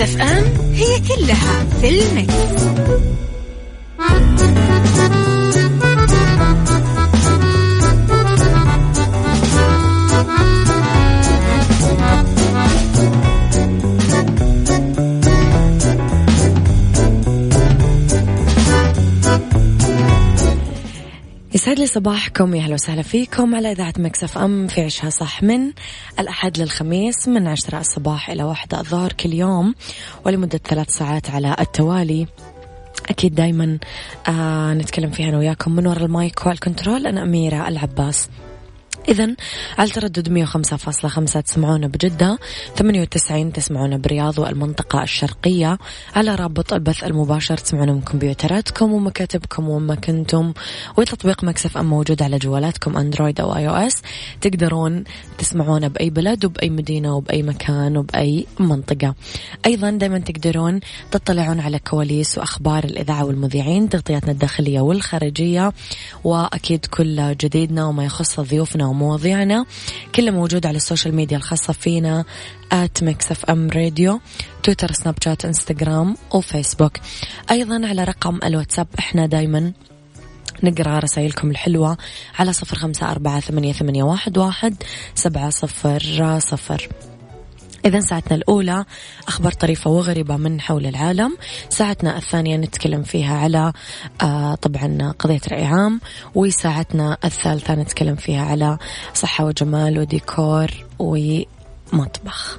أم Mix FM هي كلها في ال mix. يسعد لي صباحكم يا أهلا وسهلا فيكم على إذاعة Mix FM في عيشها صح من الأحد للخميس من عشرة الصباح إلى واحدة الظهر كل يوم ولمدة ثلاث ساعات على التوالي. أكيد دايما آه نتكلم فيها أنا وياكم من وراء ال mic وال control. أنا أميرة العباس. إذا على تردد 105.5 تسمعونا بجدة 98 تسمعونا برياض والمنطقة الشرقية. على رابط البث المباشر تسمعونا من كمبيوتراتكم ومكاتبكم وأماكنكم وتطبيق Mix FM موجود على جوالاتكم Android أو iOS. تقدرون تسمعونا بأي بلد وبأي مدينة وبأي مكان وبأي منطقة. أيضا دايما تقدرون تطلعون على كواليس وأخبار الإذاعة والمذيعين تغطياتنا الداخلية والخارجية وأكيد كل جديدنا وما يخص ضيوفنا ومواضيعنا كله موجود على ال social media الخاصة فينا at Mix FM Radio تويتر سناب شات إنستغرام وفيسبوك. أيضا على رقم الواتساب إحنا دايما نقرأ رسائلكم الحلوة على صفر خمسة أربعة ثمانية, ثمانية واحد, واحد سبعة صفر صفر. إذا ساعتنا الأولى أخبار طريفة وغريبة من حول العالم. ساعتنا الثانية نتكلم فيها على آه طبعا قضية رأي عام وساعتنا الثالثة نتكلم فيها على صحة وجمال وديكور ومطبخ.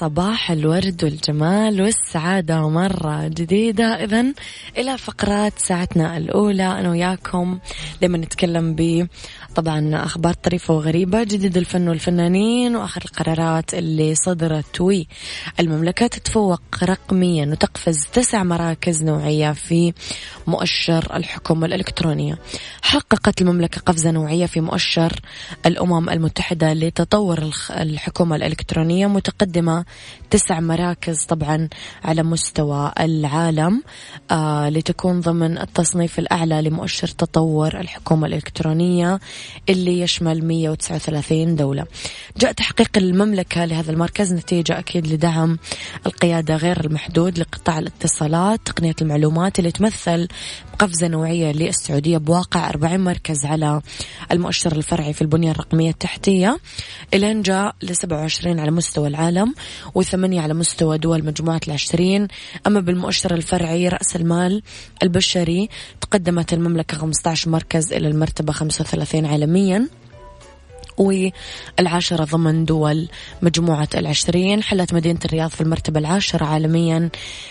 صباح الورد والجمال والسعادة مرة جديدة. إذا إلى فقرات ساعتنا الأولى أنا وياكم لما نتكلم ب طبعا أخبار طريفة وغريبة جديد الفن والفنانين وآخر القرارات اللي صدرت. والمملكة تتفوق رقميا وتقفز تسع مراكز نوعية في مؤشر الحكومة الإلكترونية. حققت المملكة قفزة نوعية في مؤشر الأمم المتحدة لتطور الحكومة الإلكترونية متقدمة تسع مراكز طبعا على مستوى العالم آه لتكون ضمن التصنيف الأعلى لمؤشر تطور الحكومة الإلكترونية اللي يشمل 139 دولة. جاء تحقيق المملكة لهذا المركز نتيجة أكيد لدعم القيادة غير المحدود لقطاع الاتصالات تقنية المعلومات اللي تمثل قفزة نوعية للسعودية بواقع 40 مركز على المؤشر الفرعي في البنية الرقمية التحتية. إلين جاء ل 27 على مستوى العالم. وثمانية على مستوى دول مجموعة العشرين. أما بالمؤشر الفرعي رأس المال البشري تقدمت المملكة 15 مركز إلى المرتبة 35 عالميا. والعاشرة ضمن دول مجموعة العشرين حلت مدينة الرياض في المرتبة العاشرة عالميا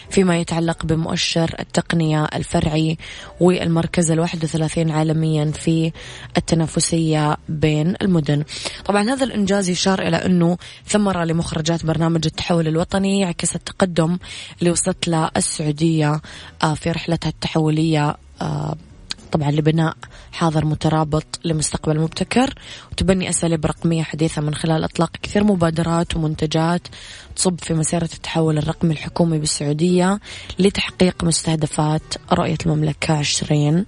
فيما يتعلق بمؤشر التقنية الفرعي والمركز الواحد وثلاثين عالميا في التنافسية بين المدن. طبعا هذا الإنجاز يشار إلى أنه ثمرة لمخرجات برنامج التحول الوطني يعكس التقدم اللي وصلت له السعودية آه، في رحلتها التحولية آه، طبعا لبناء حاضر مترابط لمستقبل مبتكر. وتبني أساليب رقمية حديثة من خلال إطلاق كثير مبادرات ومنتجات تصب في مسيرة التحول الرقمي الحكومي بالسعودية لتحقيق مستهدفات رؤية المملكة 20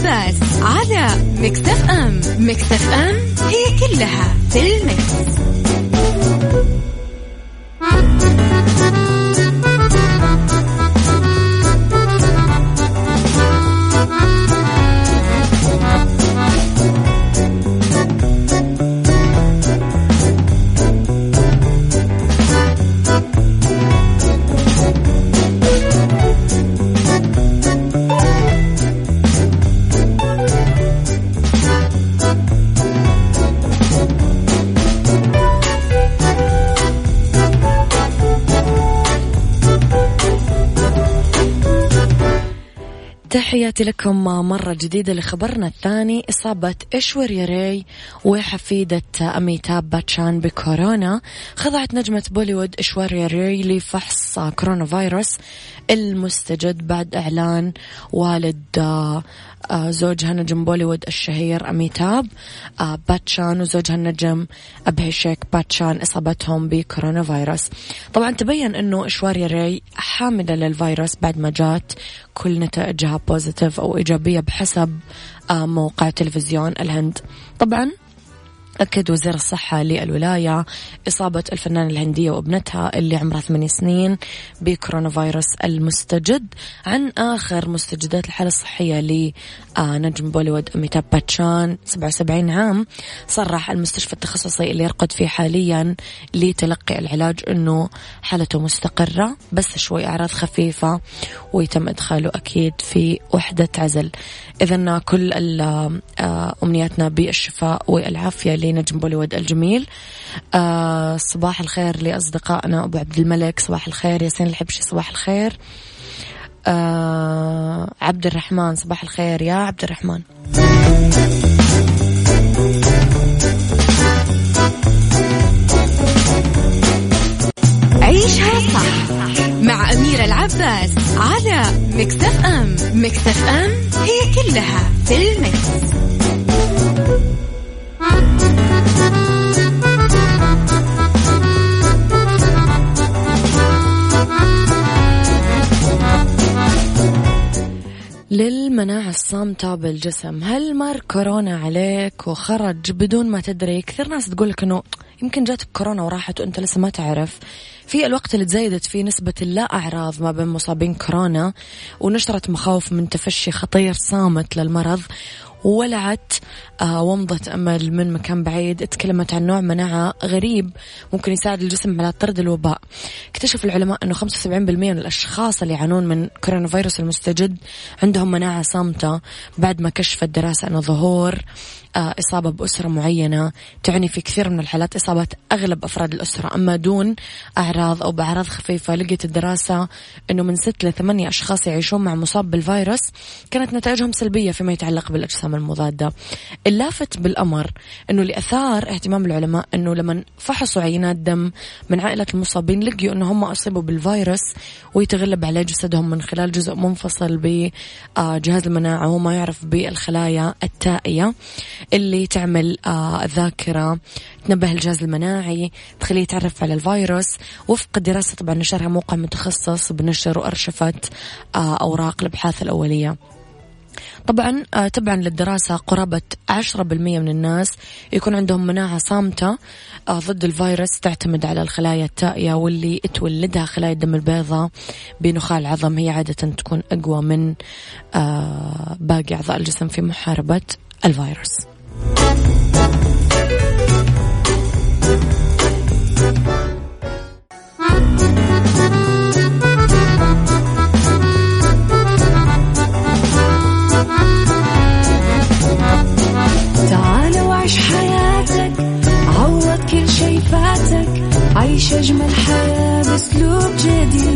العباس على مكتف أم مكتف أم هي كلها في المكس. تحياتي لكم مرة جديدة لخبرنا الثاني إصابة إشوريا وحفيدة أميتاب باتشان بكورونا. خضعت نجمة بوليوود إشوريا ري لفحص كورونا فيروس. المستجد بعد إعلان والد آه، زوجها نجم بوليوود الشهير أميتاب. آه، باتشان وزوجها النجم أبهيشيك باتشان إصابتهم بكورونا فيروس. طبعا تبين أنه إشواريا ري حاملة للفيروس بعد ما جات كل نتائجها positive أو إيجابية بحسب آه، موقع تلفزيون الهند. طبعا أكد وزير الصحة للولاية إصابة الفنانة الهندية وابنتها اللي عمرها ثمانية سنين بكورونا فيروس المستجد عن آخر مستجدات الحالة الصحية لنجم بوليوود أميتاب باتشان. 77 عام صرح المستشفى التخصصي اللي يرقد فيه حاليا لتلقي العلاج أنه حالته مستقرة. بس شوي أعراض خفيفة ويتم إدخاله أكيد في وحدة عزل. إذا كل آه، أمنياتنا بالشفاء والعافية لنجم بوليوود الجميل. آه صباح الخير لأصدقائنا أبو عبد الملك صباح الخير ياسين الحبشي صباح الخير. آه عبد الرحمن صباح الخير يا عبد الرحمن. عيشها صح مع أميرة العباس على مكتف أم. مكتف أم هي كلها في المكس. للمناعة الصامتة بالجسم. هل مر كورونا عليك وخرج بدون ما تدري؟ كثير ناس تقولك إنه يمكن جاتك كورونا وراحت وانت لسه ما تعرف. في الوقت اللي تزايدت فيه نسبة اللا أعراض ما بين مصابين كورونا ونشرت مخاوف من تفشي خطير صامت للمرض ولعت آه ومضة أمل من مكان بعيد. تكلمت عن نوع مناعة غريب ممكن يساعد الجسم على طرد الوباء. اكتشف العلماء أنه 75% من الأشخاص اللي يعانون من كورونا فيروس المستجد عندهم مناعة صامتة بعد ما كشفت دراسة أنه ظهور إصابة بأسرة معينة تعني في كثير من الحالات إصابة أغلب أفراد الأسرة. أما دون أعراض أو بأعراض خفيفة لقيت الدراسة أنه من ست لثمانية أشخاص يعيشون مع مصاب بالفيروس. كانت نتائجهم سلبية فيما يتعلق بالأجسام المضادة. اللافت بالأمر أنه لأثار اهتمام العلماء أنه لما فحصوا عينات دم من عائلة المصابين لقيوا أنه هم أصيبوا بالفيروس ويتغلب على جسدهم من خلال جزء منفصل بجهاز المناعة وما يعرف بالخلايا التائية. اللي تعمل آه الذاكرة تنبه الجهاز المناعي تخليه يتعرف على الفيروس وفق الدراسة طبعا نشرها موقع متخصص بنشر وأرشفت آه أوراق الأبحاث الأولية. طبعا آه، تبعا للدراسة قرابة 10% من الناس يكون عندهم مناعة صامتة آه، ضد الفيروس تعتمد على الخلايا التائية واللي تولدها خلايا الدم البيضاء بنخاع العظم. هي عادة تكون أقوى من آه، باقي أعضاء الجسم في محاربة الفيروس. عيش أجمل حياة بأسلوب جديد.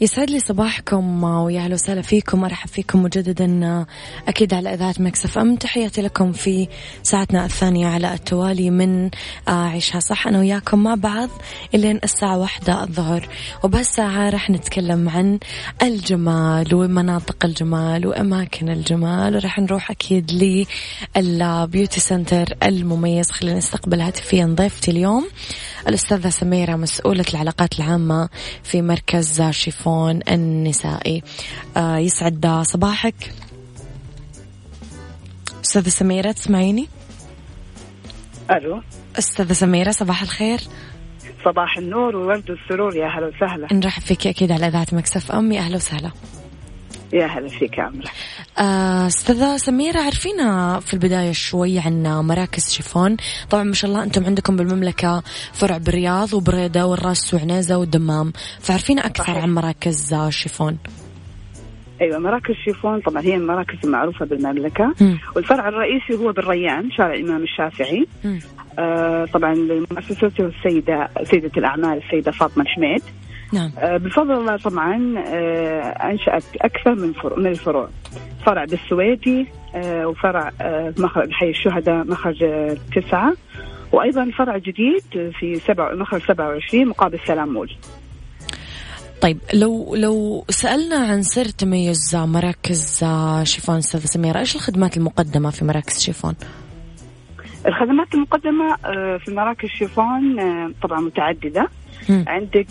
يسعد لي صباحكم ويا أهلا وسهلا فيكم ارحب فيكم مجددا أكيد على إذاعة Mix FM. تحياتي لكم في ساعتنا الثانية على التوالي من عيشها صح أنا وياكم مع بعض إلين الساعة واحدة الظهر. وبهالساعة راح نتكلم عن الجمال ومناطق الجمال وأماكن الجمال. وراح نروح أكيد لل beauty center المميز. خلينا نستقبل هاتفيا ضيفتي اليوم الأستاذة سميرة مسؤولة العلاقات العامة في مركز شيفون. التليفون النسائي. آه يسعد صباحك. أستاذة سميرة تسمعيني؟ ألو. أستاذة سميرة صباح الخير. صباح النور وورد السرور يا أهلا وسهلا. نرحب فيك أكيد على إذاعة Mix FM يا أهلا وسهلا. يا هلا فيك يا آه، أستاذة سميرة عرفينا في البداية شوي عن مراكز شيفون؟ طبعا ما شاء الله أنتم عندكم بالمملكة فرع بالرياض وبريدة والرس وعنيزة والدمام فعرفينا أكثر صحيح. عن مراكز شيفون؟ أيوه مراكز شيفون طبعا هي المراكز المعروفة بالمملكة. م. والفرع الرئيسي هو بالريان شارع الإمام الشافعي. آه طبعا مؤسسته السيدة سيدة الأعمال السيدة فاطمة الحميد نعم. آه، بفضل الله طبعا آه، انشات أكثر من من الفروع. فرع بالسويدي آه، وفرع مخرج حي الشهداء مخرج تسعة. وأيضا فرع جديد في سبع مخرج 27 مقابل سلام مول. طيب لو لو سألنا عن سر تميز مراكز شيفون أستاذة سميرة إيش الخدمات المقدمة في مراكز شيفون؟ الخدمات المقدمة في مراكز شيفون طبعا متعددة. عندك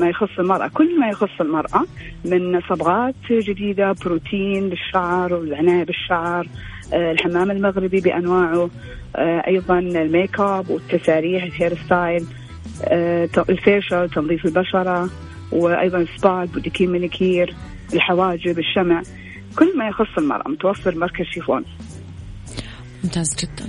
ما يخص المرأة. كل ما يخص المرأة من صبغات جديدة بروتين للشعر والعناية بالشعر آه، الحمام المغربي بأنواعه آه، أيضا الميك أب والتساريح ال hair style آه، ال facial تنظيف البشرة وأيضا spa pedicure manicure الحواجب الشمع. كل ما يخص المرأة. متوفر مركز شيفون. ممتاز جدا.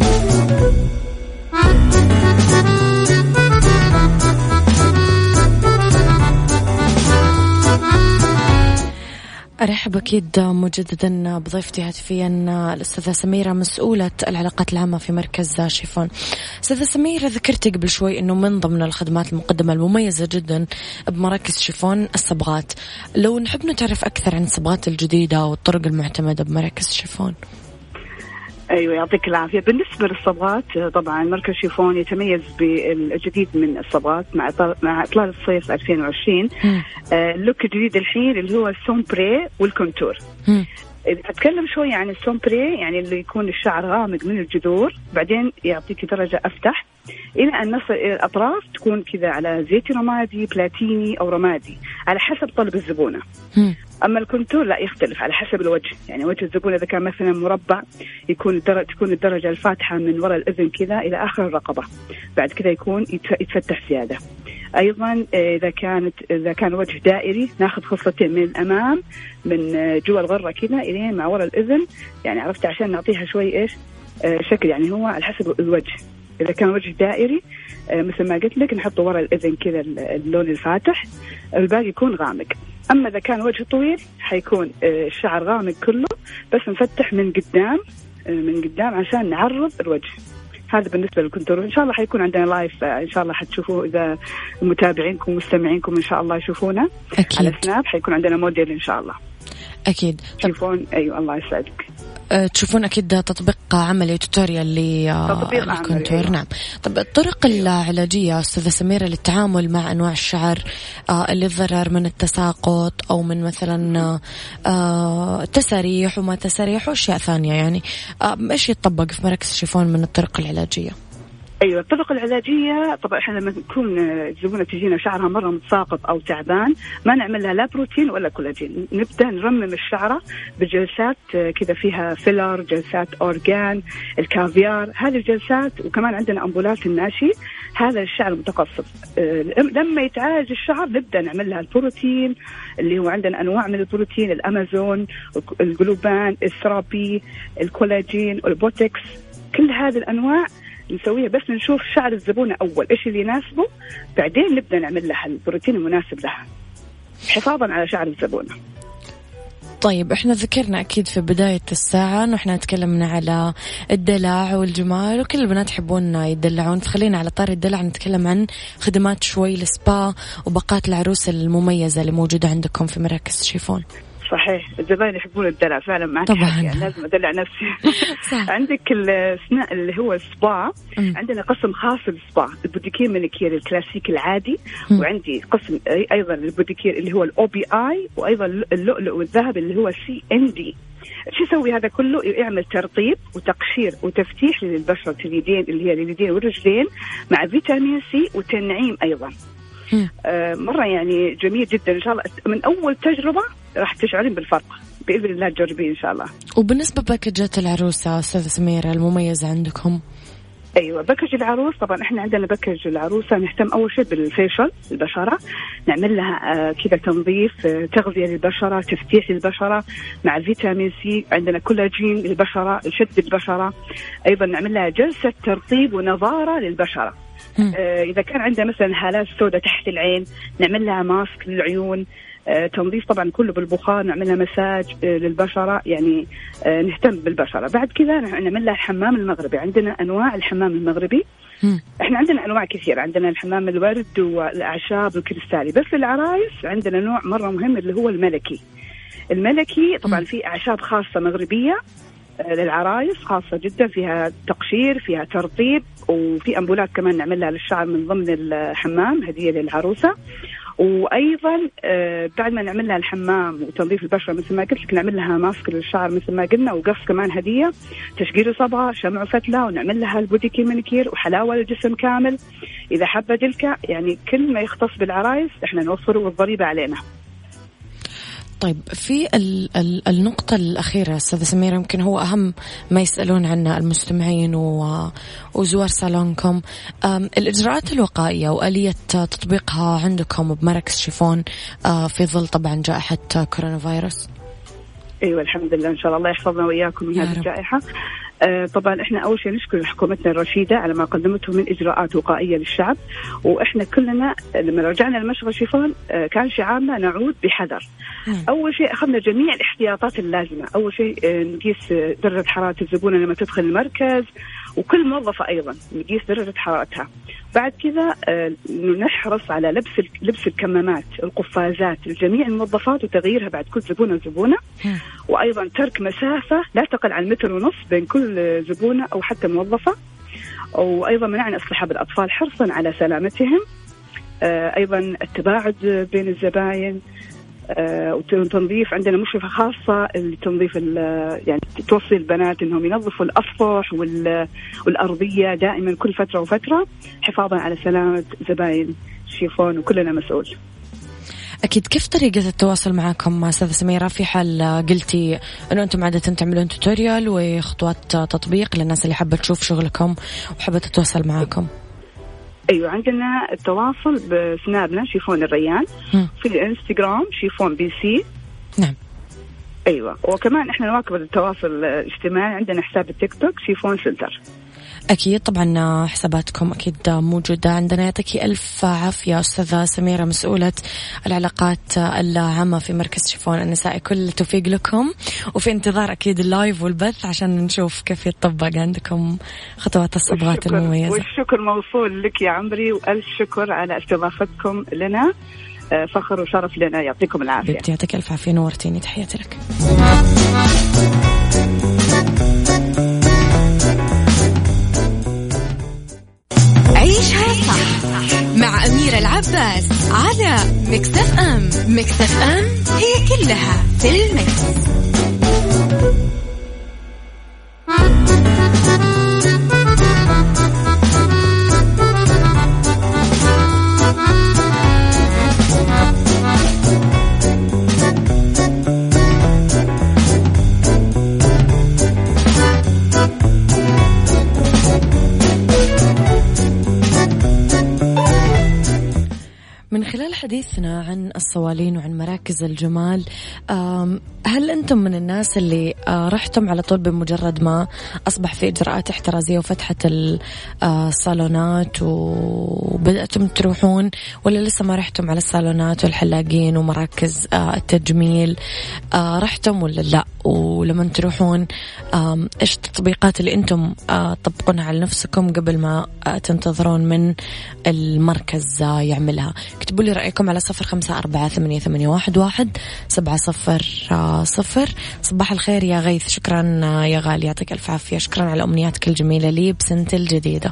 أرحب أكيد مجددا بضيفتي هاتفيا الأستاذة سميرة مسؤولة العلاقات العامة في مركز شيفون. أستاذة سميرة ذكرتي قبل شوي أنه من ضمن الخدمات المقدمة المميزة جدا بمراكز شيفون الصبغات. لو نحب نتعرف أكثر عن الصبغات الجديدة والطرق المعتمدة بمراكز شيفون. أيوه يعطيك العافية. بالنسبة للصبغات طبعا مركز شيفون يتميز بالجديد من الصبغات مع مع إطلال الصيف 2020 آه ال look الجديد الحين اللي هو ال sombre وال contour. أتكلم شوي عن ال sombre يعني اللي يكون الشعر غامق من الجذور بعدين يعطيك درجة أفتح. إلى أن نصل إلى الأطراف تكون كذا على زيتي رمادي بلاتيني أو رمادي على حسب طلب الزبونة. أما الكونتور لا يختلف على حسب الوجه. يعني وجه الزبون إذا كان مثلا مربع يكون الدرجة تكون الدرجة الفاتحة من وراء الإذن كذا إلى آخر الرقبة. بعد كذا يكون يتفتح زيادة. أيضا إذا كانت إذا كان وجه دائري ناخذ خصلتين من الأمام من جوا الغرة كذا إلين مع وراء الإذن. يعني عرفت عشان نعطيها شوي إيش آه، شكل. يعني هو على حسب الوجه. إذا كان وجه دائري آه، مثل ما قلت لك نحطه ورا الإذن كذا اللون الفاتح. الباقي يكون غامق. أما إذا كان وجه طويل حيكون آه، الشعر غامق كله بس نفتح من قدام من قدام عشان نعرض الوجه. هذا بالنسبة لل contour إن شاء الله حيكون عندنا live إن شاء الله حتشوفوه. إذا متابعينكم ومستمعينكم إن شاء الله يشوفونا أكيد. على Snap حيكون عندنا موديل إن شاء الله. أكيد. تشوفون أيوه الله يسعدك. تشوفون أكيد تطبيق عملي tutorial لل contour نعم. طب الطرق العلاجية أستاذة سميرة للتعامل مع أنواع الشعر أه، اللي ضرر من التساقط أو من مثلا أه، تساريح وما تساريح وأشياء ثانية يعني. إيش يتطبق في مراكز الشيفون من الطرق العلاجية؟ أيوه الطرق العلاجية طبعا إحنا لما نكون الزبونه تجينا شعرها مرة متساقط أو تعبان ما نعمل لها لا بروتين ولا كولاجين. نبدأ نرمم الشعرة بجلسات كذا فيها filler جلسات argan الكافيار. هذه الجلسات وكمان عندنا امبولات الناشي. هذا الشعر المتقصف آه، لما يتعالج الشعر نبدأ نعمل لها البروتين اللي هو عندنا أنواع من البروتين الأمازون الجلوبان ال therapy الكولاجين البوتوكس. كل هذه الأنواع نسويها بس نشوف شعر الزبونه اول إيش اللي يناسبه؟ بعدين نبدأ نعمل لها البروتين المناسب لها حفاظا على شعر الزبونه طيب إحنا ذكرنا أكيد في بداية الساعة إنه إحنا تكلمنا على الدلع والجمال وكل البنات يحبون يدلعون. فخلينا على طاري الدلع نتكلم عن خدمات شوي السبا وباقات العروس المميزة اللي موجودة عندكم في مراكز شيفون. صحيح الزباين يحبون الدلع فعلا معك طبعا يعني لازم أدلع نفسي صح. عندك السنا اللي هو السبا عندنا قسم خاص لل spa ال pedicure manicure ال classic العادي م. وعندي قسم أيضا ال pedicure اللي هو ال OPI وأيضا اللؤلؤ والذهب اللي هو CND شو يسوي هذا كله؟ يعمل ترطيب وتقشير وتفتيح للبشرة اليدين اللي هي اليدين والرجلين مع فيتامين C وتنعيم أيضا. آه مرة يعني جميل جدا. إن شاء الله من أول تجربة راح تشعرين بالفرق. بإذن الله تجربين إن شاء الله. وبالنسبة package ات العروسة استاذه سميره المميزه عندكم؟ أيوه package العروس. طبعا إحنا عندنا package العروسة نهتم أول شيء بال facial البشرة. نعمل لها آه كذا تنظيف آه تغذية للبشرة تفتيح للبشرة مع فيتامين C. عندنا كولاجين للبشرة شد البشرة. أيضا نعمل لها جلسة ترطيب ونضارة للبشرة. إذا كان عندها مثلا هالات سوداء تحت العين نعمل لها mask للعيون آه تنظيف طبعا كله بالبخار نعملها مساج آه للبشرة يعني آه نهتم بالبشرة. بعد كذا نعمل لها الحمام المغربي. عندنا أنواع الحمام المغربي. إحنا عندنا أنواع كثير عندنا الحمام الورد والأعشاب الكريستالي. بس للعرايس عندنا نوع مرة مهم اللي هو الملكي. الملكي طبعا في أعشاب خاصة مغربية. للعرايس خاصة جدا فيها تقشير فيها ترطيب وفي أمبولات كمان نعملها للشعر من ضمن الحمام هدية للعروسة وأيضا بعد ما نعمل لها الحمام وتنظيف البشرة مثل ما قلت لك نعمل لها ماسك للشعر مثل ما قلنا وقص كمان هدية تشقير صبغة شمع وفتلة ونعمل لها البوديكي مانيكير وحلاوة للجسم كامل إذا حابة دلكه يعني كل ما يختص بالعرايس إحنا نوفره والضريبة علينا. طيب في ال ال النقطة الأخيرة أستاذة سميرة يمكن هو أهم ما يسألون عنه المستمعين وزوار صالونكم. الإجراءات الوقائية وآلية تطبيقها عندكم بمركز شيفون في ظل طبعا جائحة كورونا فيروس؟ أيوه الحمد لله إن شاء الله الله يحفظنا وإياكم من هذه الجائحة. طبعا إحنا أول شيء نشكر حكومتنا الرشيدة على ما قدمته من إجراءات وقائية للشعب وإحنا كلنا لما رجعنا لمشغل شيفون آه كان شعارنا نعود بحذر. أول شيء أخذنا جميع الاحتياطات اللازمة، أول شيء آه نقيس درجة حرارة الزبونه لما تدخل المركز. وكل موظفة أيضا نقيس درجة حرارتها. بعد كذا نحرص على لبس لبس الكمامات القفازات لجميع الموظفات وتغييرها بعد كل زبونة وزبونة. وأيضا ترك مسافة لا تقل عن متر ونص بين كل زبونة أو حتى موظفة. وأيضا منعنا اصطحاب الاطفال حرصا على سلامتهم. أيضا التباعد بين الزباين. وتنظيف عندنا مشرفة خاصة لتنظيف يعني توصي البنات إنهم ينظفوا الاسطح والأرضية دائما كل فترة وفترة حفاظا على سلامة زباين شيفون وكلنا مسؤول. أكيد كيف طريقة التواصل معكم أستاذة سميرة في حال قلتي إنه أنتم عادة تعملون tutorial وخطوات تطبيق للناس اللي حابة تشوف شغلكم وحابة تتواصل معكم أيوه عندنا التواصل بسنابنا شيفون الريان. م. في الإنستغرام شيفون بي سي. نعم. أيوه وكمان إحنا نواكب التواصل الاجتماعي عندنا حساب التيك توك شيفون center. أكيد طبعا حساباتكم أكيد موجودة عندنا. يعطيك ألف عافية أستاذة سميرة مسؤولة العلاقات العامة في مركز شيفون النسائي كل التوفيق لكم. وفي انتظار أكيد ال live والبث عشان نشوف كيف يطبق عندكم خطوات الصبغات المميزة والشكر موصول لك يا عمري وألف شكر على استضافتكم لنا. فخر وشرف لنا. يعطيكم العافية. يعطيك ألف عافية. نورتيني. تحياتي لك. أميرة العباس على مكتف أم مكتف أم هي كلها في المكس. الصوالين وعن مراكز الجمال. هل أنتم من الناس اللي رحتم على طول بمجرد ما أصبح في إجراءات احترازية وفتحت الصالونات وبدأتم تروحون ولا لسه ما رحتم على الصالونات والحلاقين ومراكز التجميل؟ رحتم ولا لا؟ ولما تروحون إيش التطبيقات اللي أنتم تطبقونها على نفسكم قبل ما تنتظرون من المركز يعملها؟ اكتبوا لي رأيكم على صفر خمسة أربعة ثمانية, ثمانية واحد, واحد سبعة صفر آه، صفر. صباح الخير يا غيث شكرا آه، يا غالي يعطيك ألف عافية. شكرا على أمنياتك الجميلة لي بسنتي الجديدة.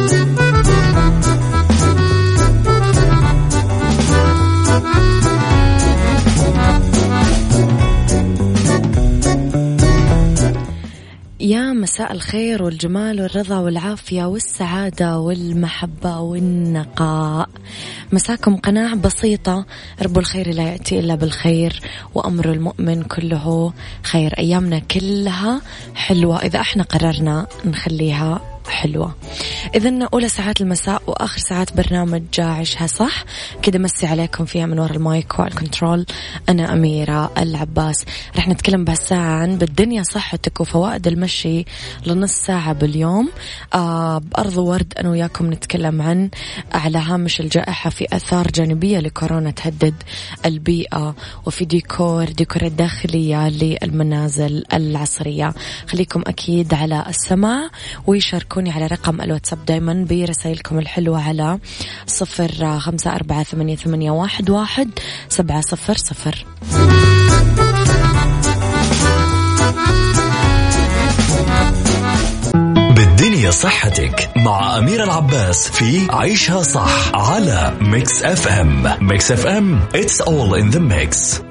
يا مساء الخير والجمال والرضا والعافية والسعادة والمحبة والنقاء. مساكم قناع بسيطة رب الخير لا يأتي إلا بالخير وأمر المؤمن كله خير. أيامنا كلها حلوة إذا إحنا قررنا نخليها حلوة. إذا أولى ساعات المساء وآخر ساعات برنامج عيشها صح؟ كده مسي عليكم فيها من وراء المايك والكنترول أنا أميرة العباس. رح نتكلم بهالساعة عن بالدنيا صحتك وفوائد المشي لنص ساعة باليوم. آه بأرض ورد أنا وياكم نتكلم عن على هامش الجائحة في أثار جانبية لكورونا تهدد البيئة وفي ديكور ديكور الداخلية للمنازل العصرية. خليكم أكيد على السماع ويشاركون شاركوني على رقم الواتساب دايما برسائلكم الحلوة على صفر خمسة أربعة ثمانية, ثمانية واحد, واحد سبعة صفر صفر. بالدنيا صحتك مع أميرة العباس في عيشها صح على Mix FM Mix FM it's all in the mix.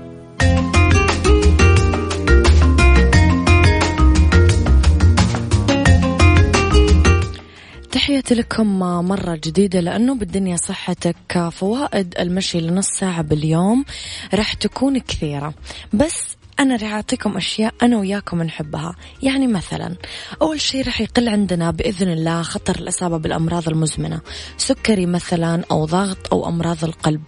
تحياتي لكم مرة جديدة لأنه بالدنيا صحتك فوائد المشي لنص ساعة باليوم راح تكون كثيرة. بس أنا راح أعطيكم أشياء أنا وياكم نحبها. يعني مثلا أول شيء راح يقل عندنا بإذن الله خطر الإصابة بالأمراض المزمنة سكري مثلا أو ضغط أو أمراض القلب.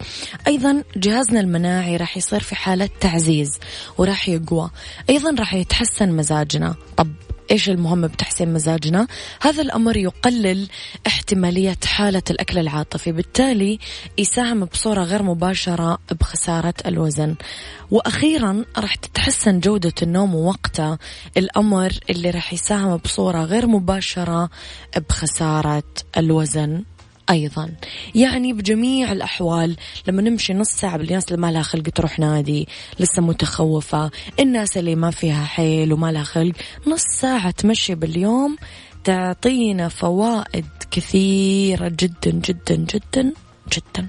أيضا جهازنا المناعي راح يصير في حالة تعزيز وراح يقوى. أيضا راح يتحسن مزاجنا. طب إيش المهم بتحسين مزاجنا؟ هذا الأمر يقلل احتمالية حالة الأكل العاطفي بالتالي يساهم بصورة غير مباشرة بخسارة الوزن. وأخيرا راح تتحسن جودة النوم ووقته الأمر اللي راح يساهم بصورة غير مباشرة بخسارة الوزن. أيضا. يعني بجميع الأحوال لما نمشي نص ساعة بالناس اللي ما لها خلق تروح نادي لسه متخوفة الناس اللي ما فيها حيل وما لها خلق نص ساعة تمشي باليوم تعطينا فوائد كثيرة جدا جدا جدا جدا.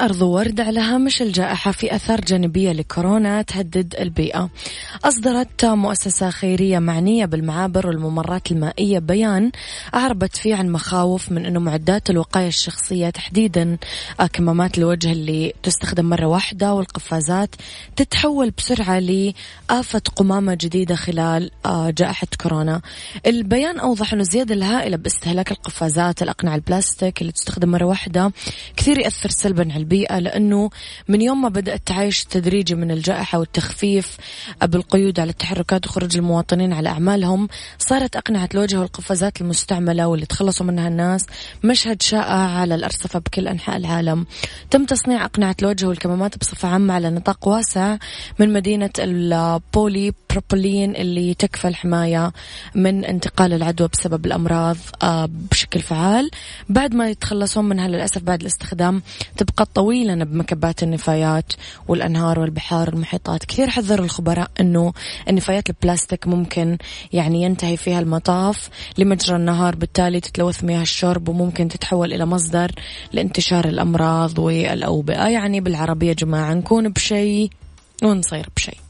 أرض ورد على هامش الجائحة في أثار جانبية لكورونا تهدد البيئة. أصدرت مؤسسة خيرية معنية بالمعابر والممرات المائية بيان أعربت فيه عن مخاوف من أنه معدات الوقاية الشخصية تحديدا كمامات الوجه اللي تستخدم مرة واحدة والقفازات تتحول بسرعة لآفة قمامة جديدة خلال آه، جائحة كورونا. البيان أوضح أنه الزيادة الهائلة باستهلاك القفازات الأقنعة البلاستيك اللي تستخدم مرة واحدة كثير يأثر سلبا على البيئة لأنه من يوم ما بدأ التعايش التدريجي من الجائحة والتخفيف بالقيود على التحركات وخروج المواطنين على أعمالهم صارت أقنعة الوجه والقفازات المستعملة واللي تخلصوا منها الناس مشهد شائع على الأرصفة بكل أنحاء العالم. تم تصنيع أقنعة الوجه والكمامات بصفة عامة على نطاق واسع من مدينة البولي بروبولين اللي تكفى الحماية من انتقال العدوى بسبب الأمراض آه، بشكل فعال. بعد ما يتخلصون منها للأسف بعد الاستخدام تبقى طويلا بمكبات النفايات والأنهار والبحار والمحيطات. كثير حذروا الخبراء أنه النفايات البلاستيك ممكن يعني ينتهي فيها المطاف لمجرى النهار بالتالي تتلوث مياه الشرب وممكن تتحول إلى مصدر لانتشار الأمراض والأوبئة. يعني بالعربية جماعة نكون بشيء ونصير بشيء.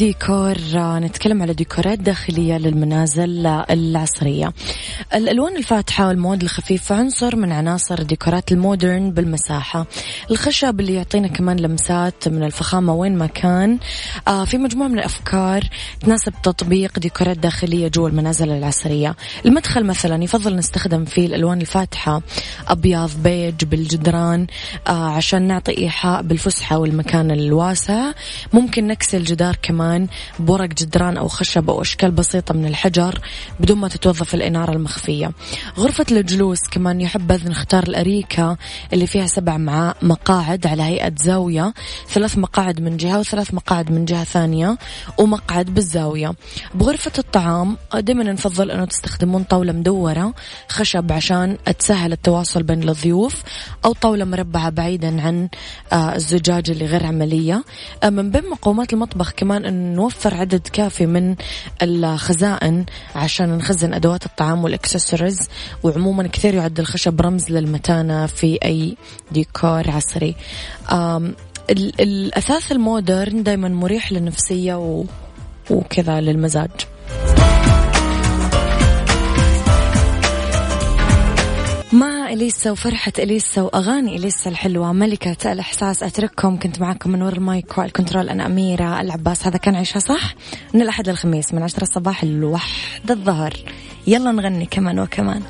ديكور نتكلم على ديكورات داخلية للمنازل العصرية. الألوان الفاتحة والمواد الخفيفة عنصر من عناصر الديكورات ال modern بالمساحة. الخشب اللي يعطينا كمان لمسات من الفخامة وين ما كان. آه، في مجموعة من الأفكار تناسب تطبيق ديكورات داخلية جوا المنازل العصرية. المدخل مثلا يفضل نستخدم فيه الألوان الفاتحة. أبيض بيج بالجدران. آه، عشان نعطي إيحاء بالفسحة والمكان الواسع. ممكن نكسي الجدار كمان. بورق جدران أو خشب أو أشكال بسيطة من الحجر بدون ما تتوظف الإنارة المخفية. غرفة الجلوس كمان يحبذ نختار الأريكة اللي فيها سبع مع مقاعد على هيئة زاوية. ثلاث مقاعد من جهة وثلاث مقاعد من جهة ثانية ومقعد بالزاوية. بغرفة الطعام دائما نفضل أنه تستخدمون طاولة مدورة خشب عشان تسهل التواصل بين الضيوف أو طاولة مربعة بعيدا عن آه، الزجاج اللي غير عملية. آه، من بين مقومات المطبخ كمان أن نوفر عدد كافي من الخزائن عشان نخزن أدوات الطعام والإكسسوارز وعموما كثير يعد الخشب رمز للمتانة في أي ديكور عصري. الأثاث ال modern دايما مريح للنفسية و... وكذا للمزاج. إليسا وفرحة إليسا وأغاني إليسا الحلوة. ملكة الإحساس أترككم. كنت معكم من وراء المايك والكنترول أنا أميرة العباس. هذا كان عيشها صح؟ من الأحد للخميس من عشرة الصباح لواحد الظهر. يلا نغني كمان وكمان.